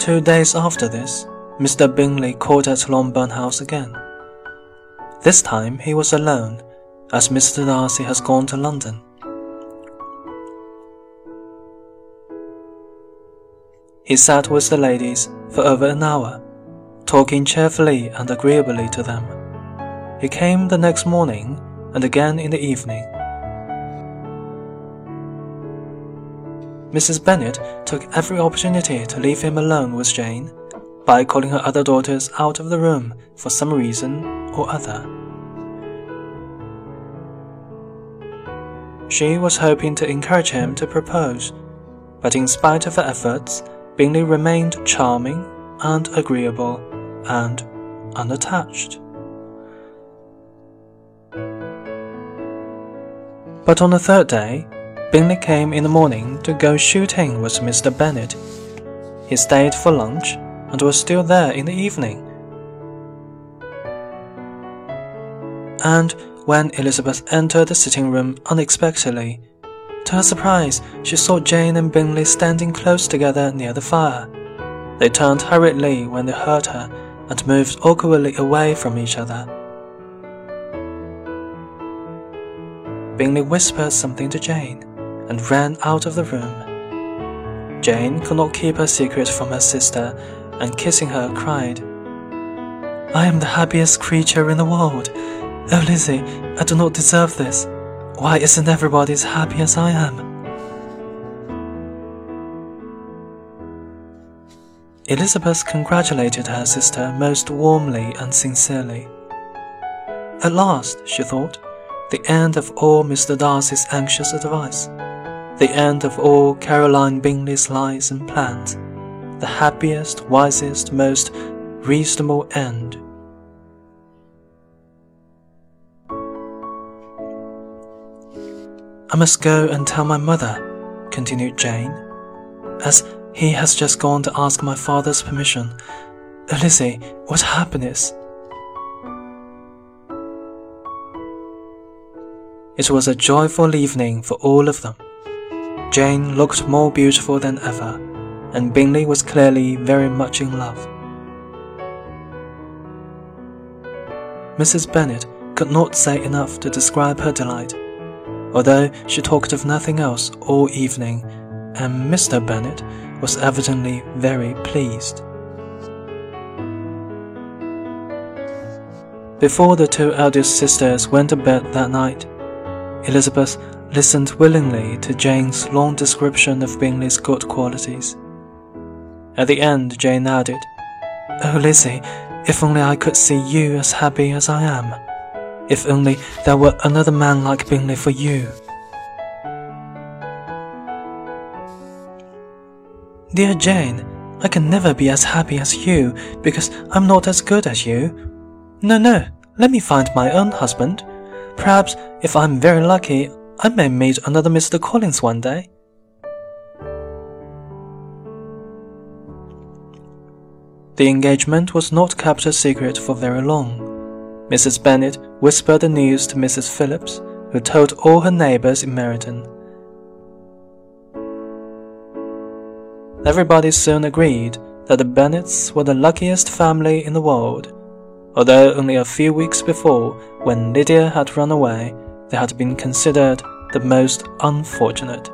two days after this, Mr. Bingley called at Longbourn House again. This time he was alone, as Mr. Darcy has gone to London. He sat with the ladies for over an hour, talking cheerfully and agreeably to them. He came the next morning and again in the evening. Mrs. Bennet took every opportunity to leave him alone with Jane by calling her other daughters out of the room for some reason or other. She was hoping to encourage him to propose, but in spite of her efforts, Bingley remained charming and agreeable and unattached. But on the third day, Bingley came in the morning to go shooting with Mr. Bennet. He stayed for lunch and was still there in the evening. And when Elizabeth entered the sitting room unexpectedly, to her surprise, she saw Jane and Bingley standing close together near the fire. They turned hurriedly when they heard her and moved awkwardly away from each other. Bingley whispered something to Jane and ran out of the room. Jane could not keep her secret from her sister and kissing her cried, I am the happiest creature in the world. Oh, Lizzie, I do not deserve this. Why isn't everybody as happy as I am? Elizabeth congratulated her sister most warmly and sincerely. At last, she thought, the end of all Mr. Darcy's anxious advice, the end of all Caroline Bingley's lies and plans, the happiest, wisest, most reasonable end. I must go and tell my mother, continued Jane, as he has just gone to ask my father's permission. Oh, Lizzie, what happiness! It was a joyful evening for all of them. Jane looked more beautiful than ever, and Bingley was clearly very much in love. Mrs. Bennet could not say enough to describe her delight although she talked of nothing else all evening, and Mr. Bennet was evidently very pleased. Before the two eldest sisters went to bed that night, Elizabeth listened willingly to Jane's long description of Bingley's good qualities. At the end, Jane added, Oh, Lizzie, if only I could see you as happy as I am. If only there were another man like Bingley for you. Dear Jane, I can never be as happy as you because I'm not as good as you. No, no, let me find my own husband. Perhaps if I'm very lucky, I may meet another Mr. Collins one day. The engagement was not kept a secret for very long. Mrs. Bennet whispered the news to Mrs. Phillips, who told all her neighbors in Meryton. Everybody soon agreed that the Bennets were the luckiest family in the world, although only a few weeks before, when Lydia had run away, they had been considered the most unfortunate.